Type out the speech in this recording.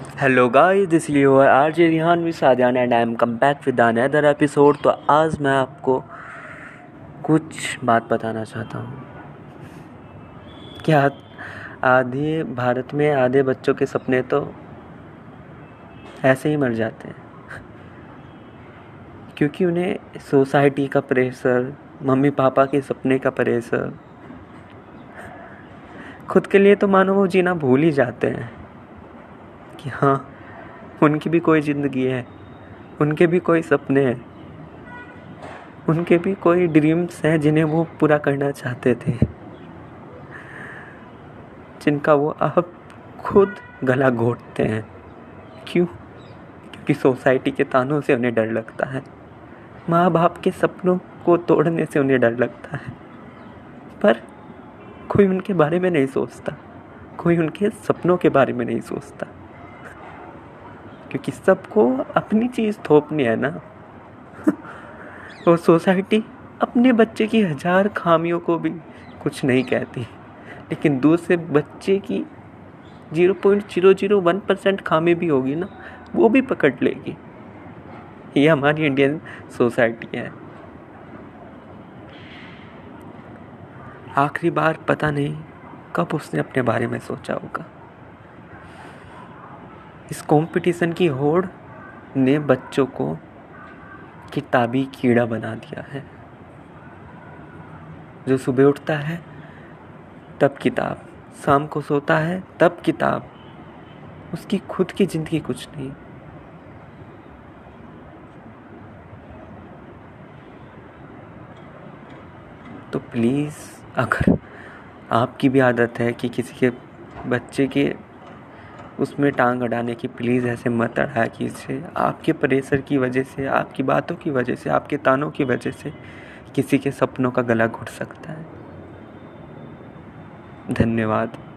Hello guys this your R J Rihan with Sadiyan and I am come back with another episode तो आज मैं आपको कुछ बात बताना चाहता हूँ। क्या आधे भारत में आधे बच्चों के सपने तो ऐसे ही मर जाते हैं? क्योंकि उन्हें सोसाइटी का प्रेशर मम्मी पापा के सपने का प्रेशर खुद के लिए तो मानो वो जीना भूल ही जाते हैं। कि हाँ उनकी भी कोई ज़िंदगी है, उनके भी कोई सपने हैं, उनके भी कोई ड्रीम्स हैं जिन्हें वो पूरा करना चाहते थे, जिनका वो अब खुद गला घोटते हैं। क्यों? क्योंकि सोसाइटी के तानों से उन्हें डर लगता है। माँ बाप के सपनों को तोड़ने से उन्हें डर लगता है। पर कोई उनके बारे में नहीं सोचता, कोई उनके सपनों के बारे में नहीं सोचता। क्योंकि सबको अपनी चीज़ थोपनी है ना। और सोसाइटी अपने बच्चे की हज़ार खामियों को भी कुछ नहीं कहती। लेकिन दूसरे बच्चे की zero point zero zero one percent खामी भी होगी ना, वो भी पकड़ लेगी। ये हमारी इंडियन सोसाइटी है। आखिरी बार पता नहीं कब उसने अपने बारे में सोचा होगा। इस कंपटीशन की होड़ ने बच्चों को किताबी कीड़ा बना दिया है। जो सुबह उठता है, तब किताब। शाम को सोता है, तब किताब। उसकी खुद की ज़िंदगी कुछ नहीं। तो प्लीज़ अगर आपकी भी आदत है कि किसी के बच्चे के उसमें टांग अड़ाने की प्लीज़ ऐसे मत अड़ा कीजिए। आपके प्रेशर की वजह से, आपकी बातों की वजह से, आपके तानों की वजह से किसी के सपनों का गला घुट सकता है। धन्यवाद।